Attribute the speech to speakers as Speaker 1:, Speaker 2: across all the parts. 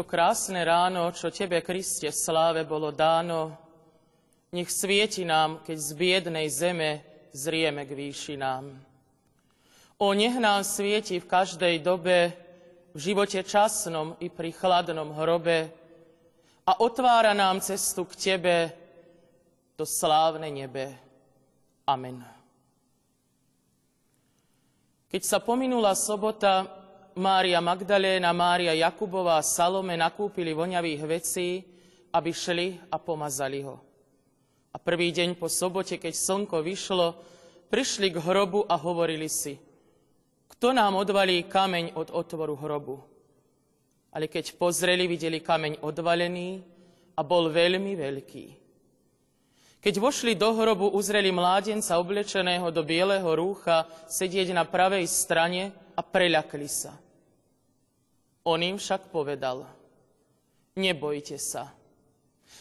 Speaker 1: to krásne ráno, čo Tebe, Kriste, v sláve bolo dáno, nech svieti nám, keď z biednej zeme zrieme k výšinám. O nech nám svieti v každej dobe, v živote časnom i pri chladnom hrobe a otvára nám cestu k Tebe, to slávne nebe. Amen. Keď sa pominula sobota, Mária Magdaléna, Mária Jakubová a Salome nakúpili voňavých vecí, aby šli a pomazali ho. A prvý deň po sobote, keď slnko vyšlo, prišli k hrobu a hovorili si, kto nám odvalí kameň od otvoru hrobu. Ale keď pozreli, videli kameň odvalený a bol veľmi veľký. Keď vošli do hrobu, uzreli mládenca oblečeného do bieleho rúcha sedieť na pravej strane a preľakli sa. On im však povedal, nebojte sa.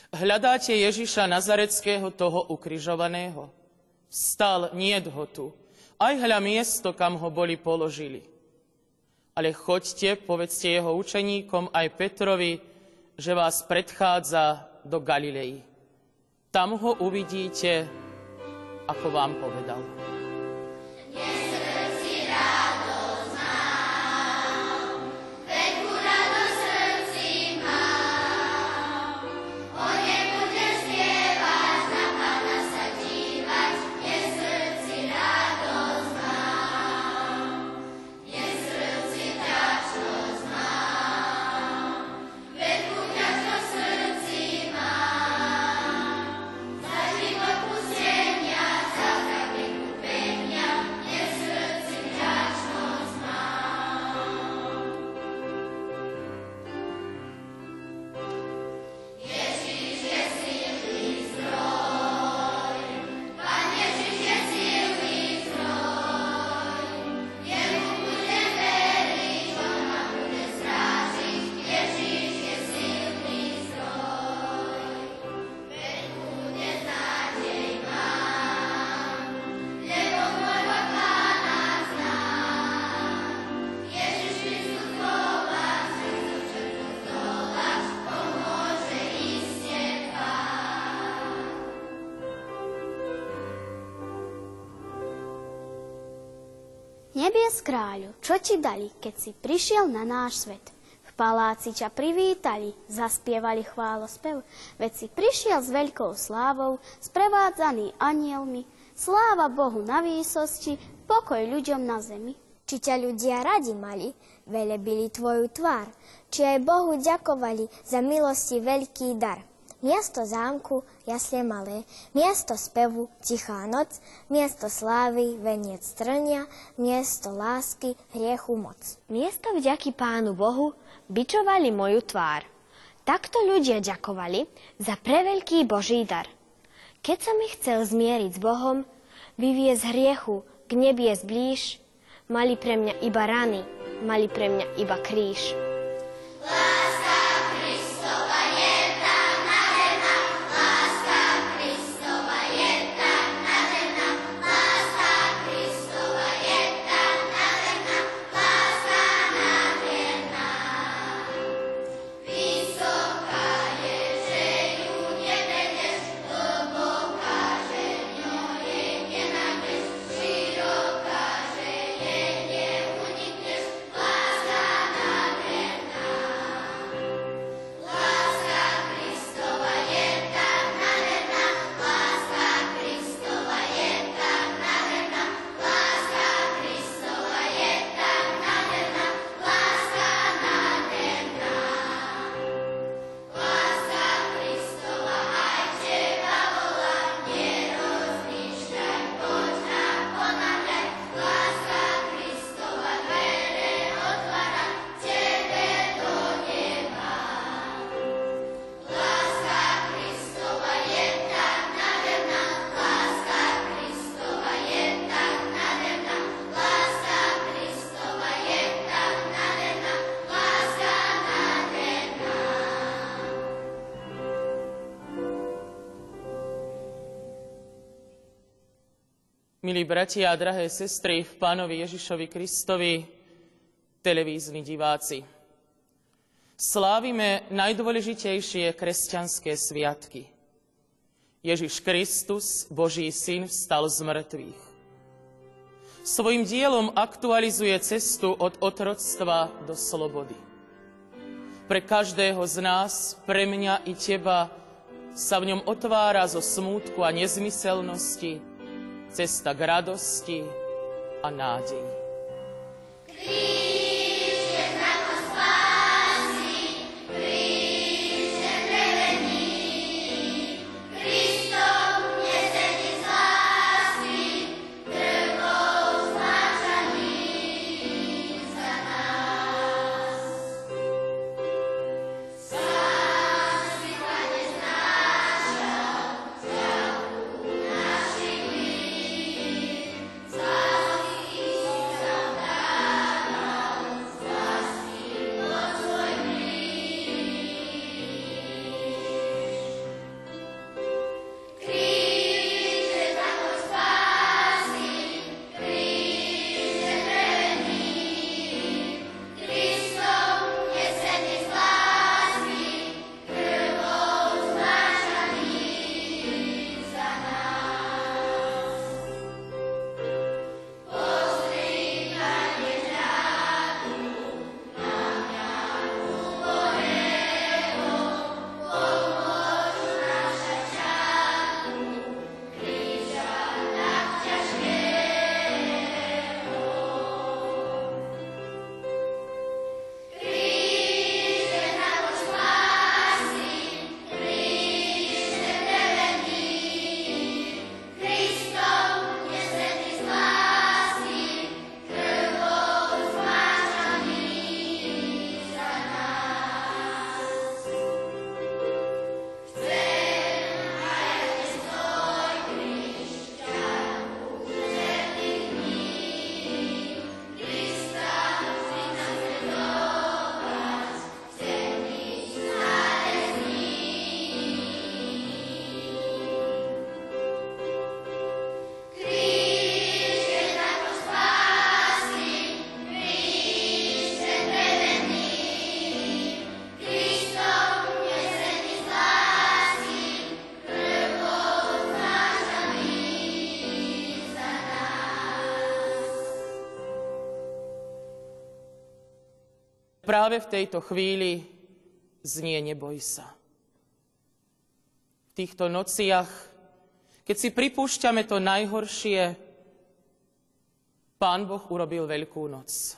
Speaker 1: Hľadáte Ježiša Nazareckého, toho ukrižovaného. Vstal, nie ho tu. Aj hľa miesto, kam ho boli položili. Ale choďte, povedzte jeho učeníkom aj Petrovi, že vás predchádza do Galilei. Tam ho uvidíte, ako vám povedal.
Speaker 2: Kráľu, čo ti dali, keď si prišiel na náš svet? V paláci ťa privítali, zaspievali chválospev, veď si prišiel s veľkou slávou, sprevádzaný anielmi, sláva Bohu na výsosti, pokoj ľuďom na zemi.
Speaker 3: Či ťa ľudia radi mali, velebili tvoju tvár, či aj Bohu ďakovali za milosti veľký dar. Miesto zámku, jasle malé, miesto spevu, tichá noc, miesto slávy, veniec trnia, miesto lásky, hriechu moc.
Speaker 4: Miesto vďaky Pánu Bohu bičovali moju tvár. Takto ľudia ďakovali za preveľký Boží dar. Keď som ich chcel zmieriť s Bohom, vyviez hriechu, k nebies blíž, mali pre mňa iba rany, mali pre mňa iba kríž.
Speaker 1: Milí bratia a drahé sestry v Pánovi Ježišovi Kristovi, televízni diváci. Slávime najdôležitejšie kresťanské sviatky. Ježiš Kristus, Boží syn, vstal z mŕtvych. Svojim dielom aktualizuje cestu od otroctva do slobody. Pre každého z nás, pre mňa i teba, sa v ňom otvára zo smútku a nezmyselnosti cesta k radosti a nádeji. Práve v tejto chvíli znie neboj sa. V týchto nociach, keď si pripúšťame to najhoršie, Pán Boh urobil veľkú noc.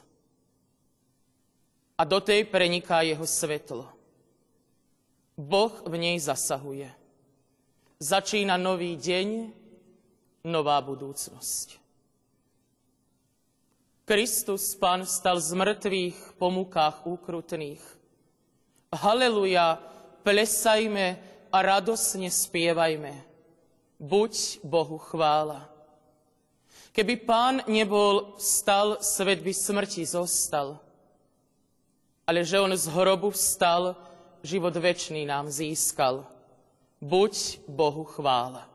Speaker 1: A do tej preniká jeho svetlo. Boh v nej zasahuje. Začína nový deň, nová budúcnosť. Kristus, Pán, stal z mŕtvych po mukách úkrutných. Haleluja, plesajme a radosne spievajme. Buď Bohu chvála. Keby Pán nebol vstal, svet by smrti zostal. Ale že On z hrobu vstal, život večný nám získal. Buď Bohu chvála.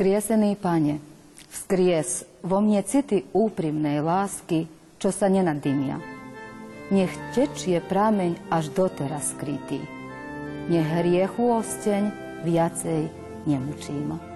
Speaker 5: Vzkriesený Pane, vzkries vo mne city úprimnej lásky, čo sa nenadymia. Nech tečie prameň až doteraz skrytý. Nech hriechu osteň viacej nemučí ma.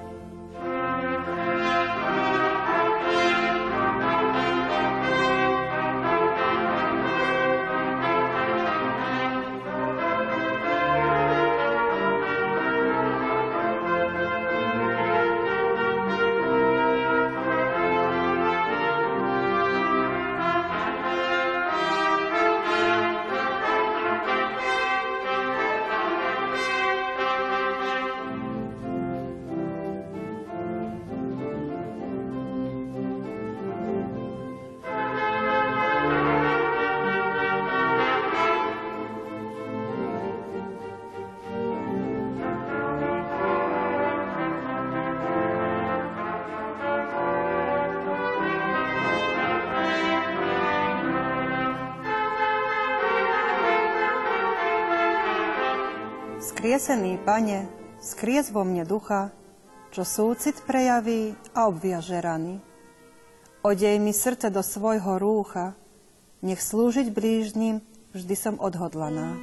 Speaker 6: Skriesený Pane, skries vo mne ducha, čo súcit prejaví a obviaže rany. Odej mi srdce do svojho rúcha, nech slúžiť blížnym vždy som odhodlaná.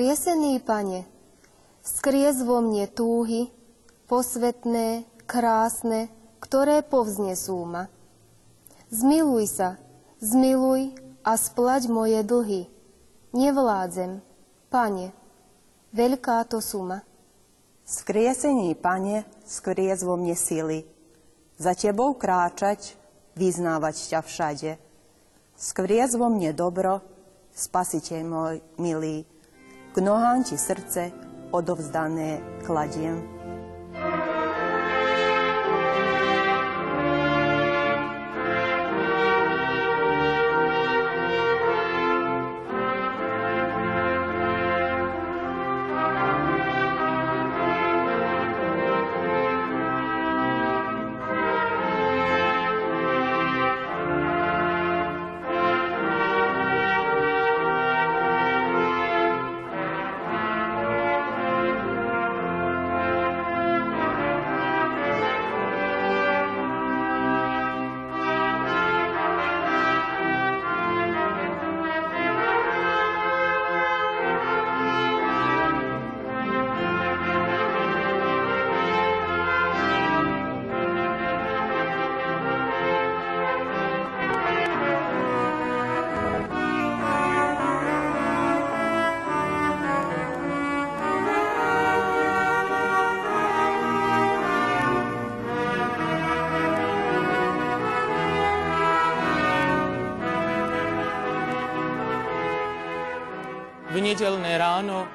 Speaker 7: Skriesený Pane, skries vo mne túhy, posvetné, krásne, ktoré povznesú ma. Zmiluj sa, zmiluj a splať moje dlhy. Nevládzem, Pane, veľká to suma.
Speaker 8: Skriesení, Pane, skries vo mne sily. Za Tebou kráčať, vyznávať ťa všade. Skries vo mne dobro, Spasiteľ môj milý, k nohám ti srdce odovzdané kladiem.
Speaker 1: Nedelné ráno,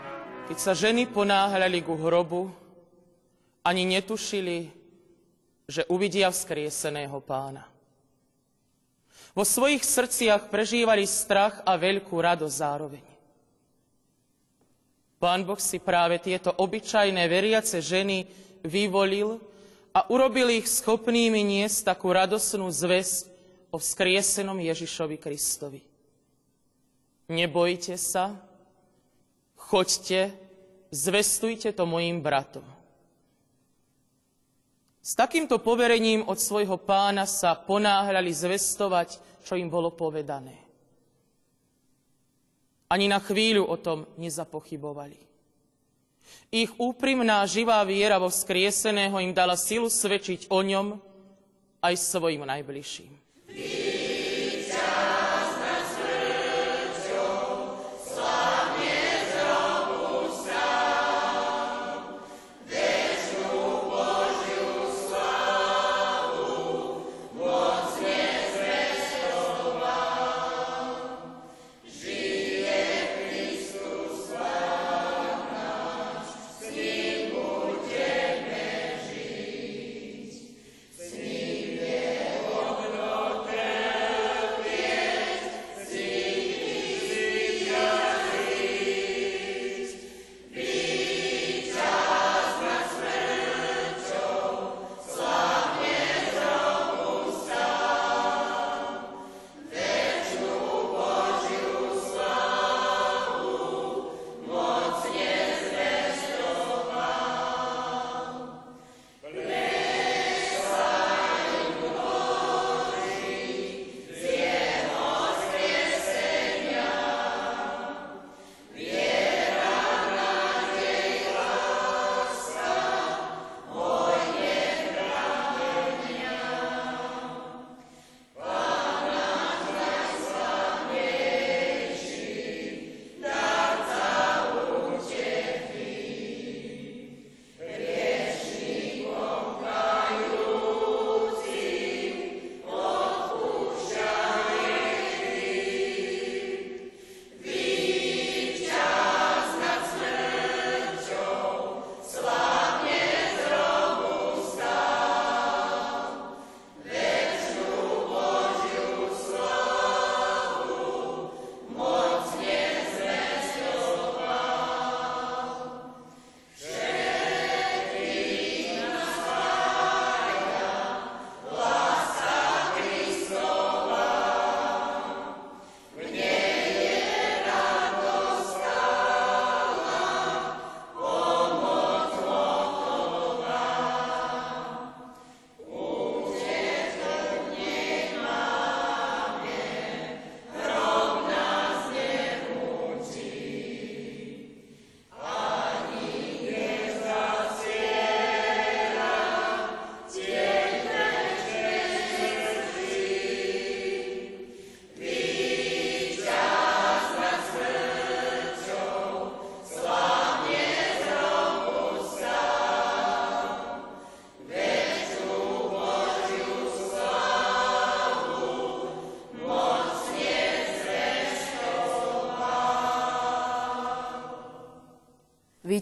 Speaker 1: keď sa ženy ponáhľali ku hrobu, ani netušili, že uvidia vzkrieseného pána. Vo svojich srdciach prežívali strach a veľkú radosť zároveň. Pán Boh si práve tieto obyčajné veriace ženy vyvolil a urobil ich schopnými niesť takú radosnú zväzť o vzkriesenom Ježišovi Kristovi. Nebojte sa, choďte, zvestujte to mojim bratom. S takýmto poverením od svojho pána sa ponáhľali zvestovať, čo im bolo povedané. Ani na chvíľu o tom nezapochybovali. Ich úprimná živá viera vo vzkrieseného im dala silu svedčiť o ňom aj svojim najbližším.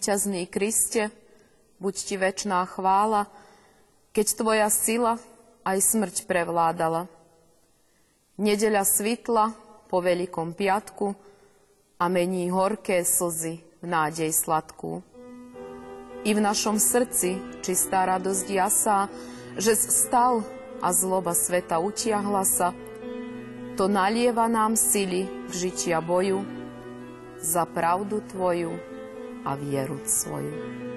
Speaker 6: Výťazný Kriste, buď ti väčná chvála, keď tvoja sila aj smrť prevládala. Nedeľa svitla po Veľkom piatku a mení horké slzy v nádej sladkú. I v našom srdci čistá radosť jasá, že stal a zloba sveta utiahla sa, to nalieva nám sily v žitia boju za pravdu Tvoju a vieru svoju.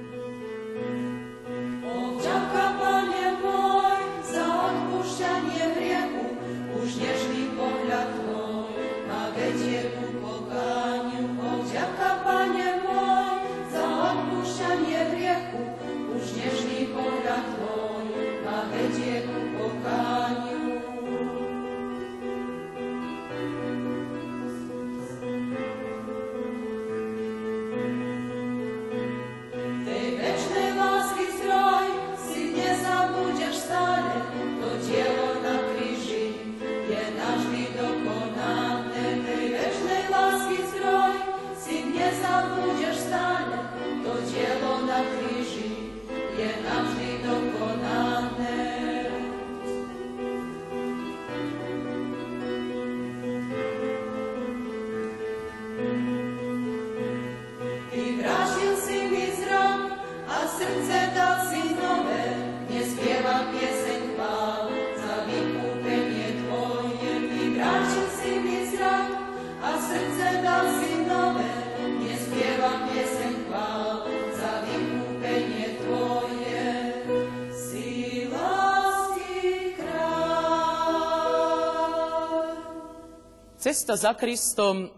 Speaker 1: Cesta za Kristom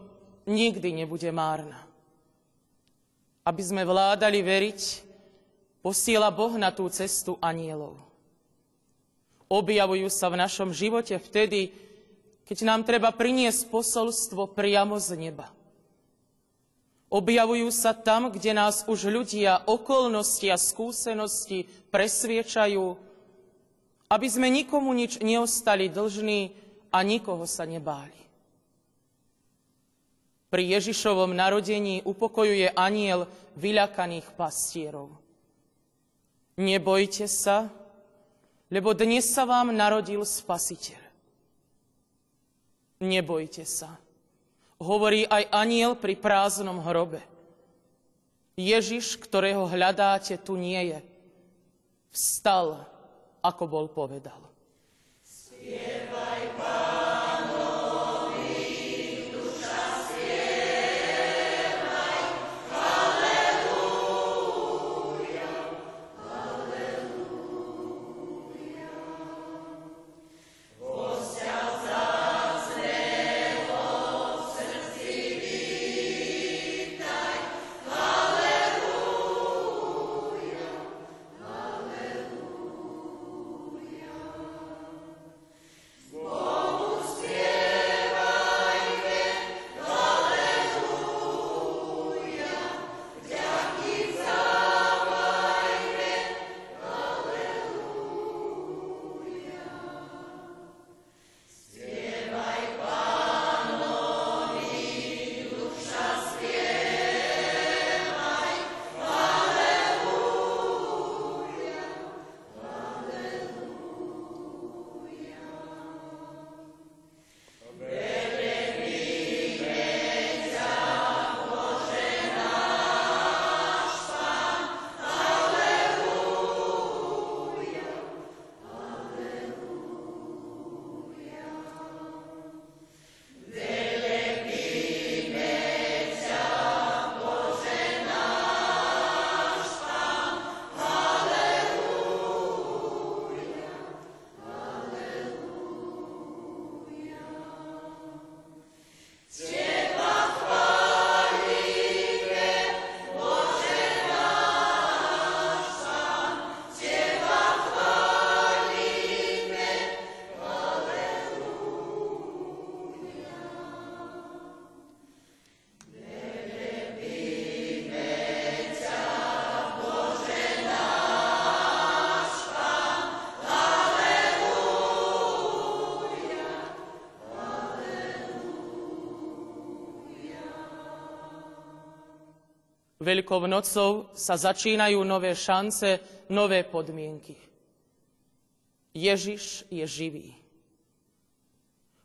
Speaker 1: nikdy nebude márna. aby sme vládali veriť, posiela Boh na tú cestu anielov. Objavujú sa v našom živote vtedy, keď nám treba priniesť posolstvo priamo z neba. Objavujú sa tam, kde nás už ľudia, okolnosti a skúsenosti presviečajú, aby sme nikomu nič neostali dlžní a nikoho sa nebáli. Pri Ježišovom narodení upokojuje aniel vyľakaných pastierov. Nebojte sa, lebo dnes sa vám narodil Spasiteľ. Nebojte sa hovorí aj aniel pri prázdnom hrobe. Ježiš, ktorého hľadáte, tu nie je. Vstal, ako bol povedal. Veľkou nocou sa začínajú nové šance, nové podmienky. Ježiš je živý.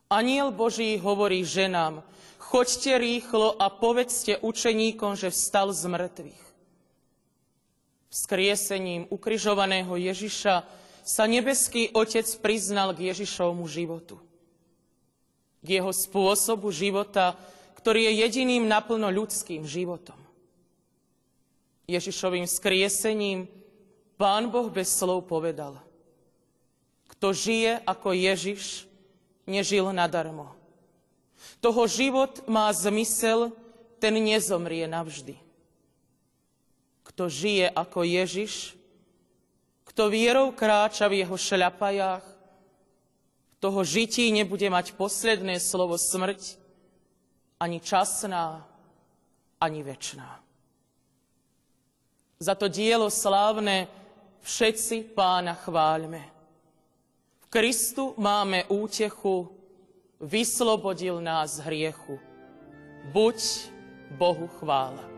Speaker 1: Aniel Boží hovorí ženám, choďte rýchlo a povedzte učeníkom, že vstal z mŕtvych. Vzkriesením ukrižovaného Ježiša sa nebeský Otec priznal k Ježišovmu životu. K jeho spôsobu života, ktorý je jediným naplno ľudským životom. Ježišovým skriesením Pán Boh bez slov povedal, kto žije ako Ježiš, nežil nadarmo. Toho život má zmysel, ten nezomrie navždy. Kto žije ako Ježiš, kto vierou kráča v jeho šľapajách, toho žití nebude mať posledné slovo smrť, ani časná, ani večná. Za to dielo slávne všetci pána chváľme. V Kristu máme útechu, vyslobodil nás z hriechu. Buď Bohu chvála.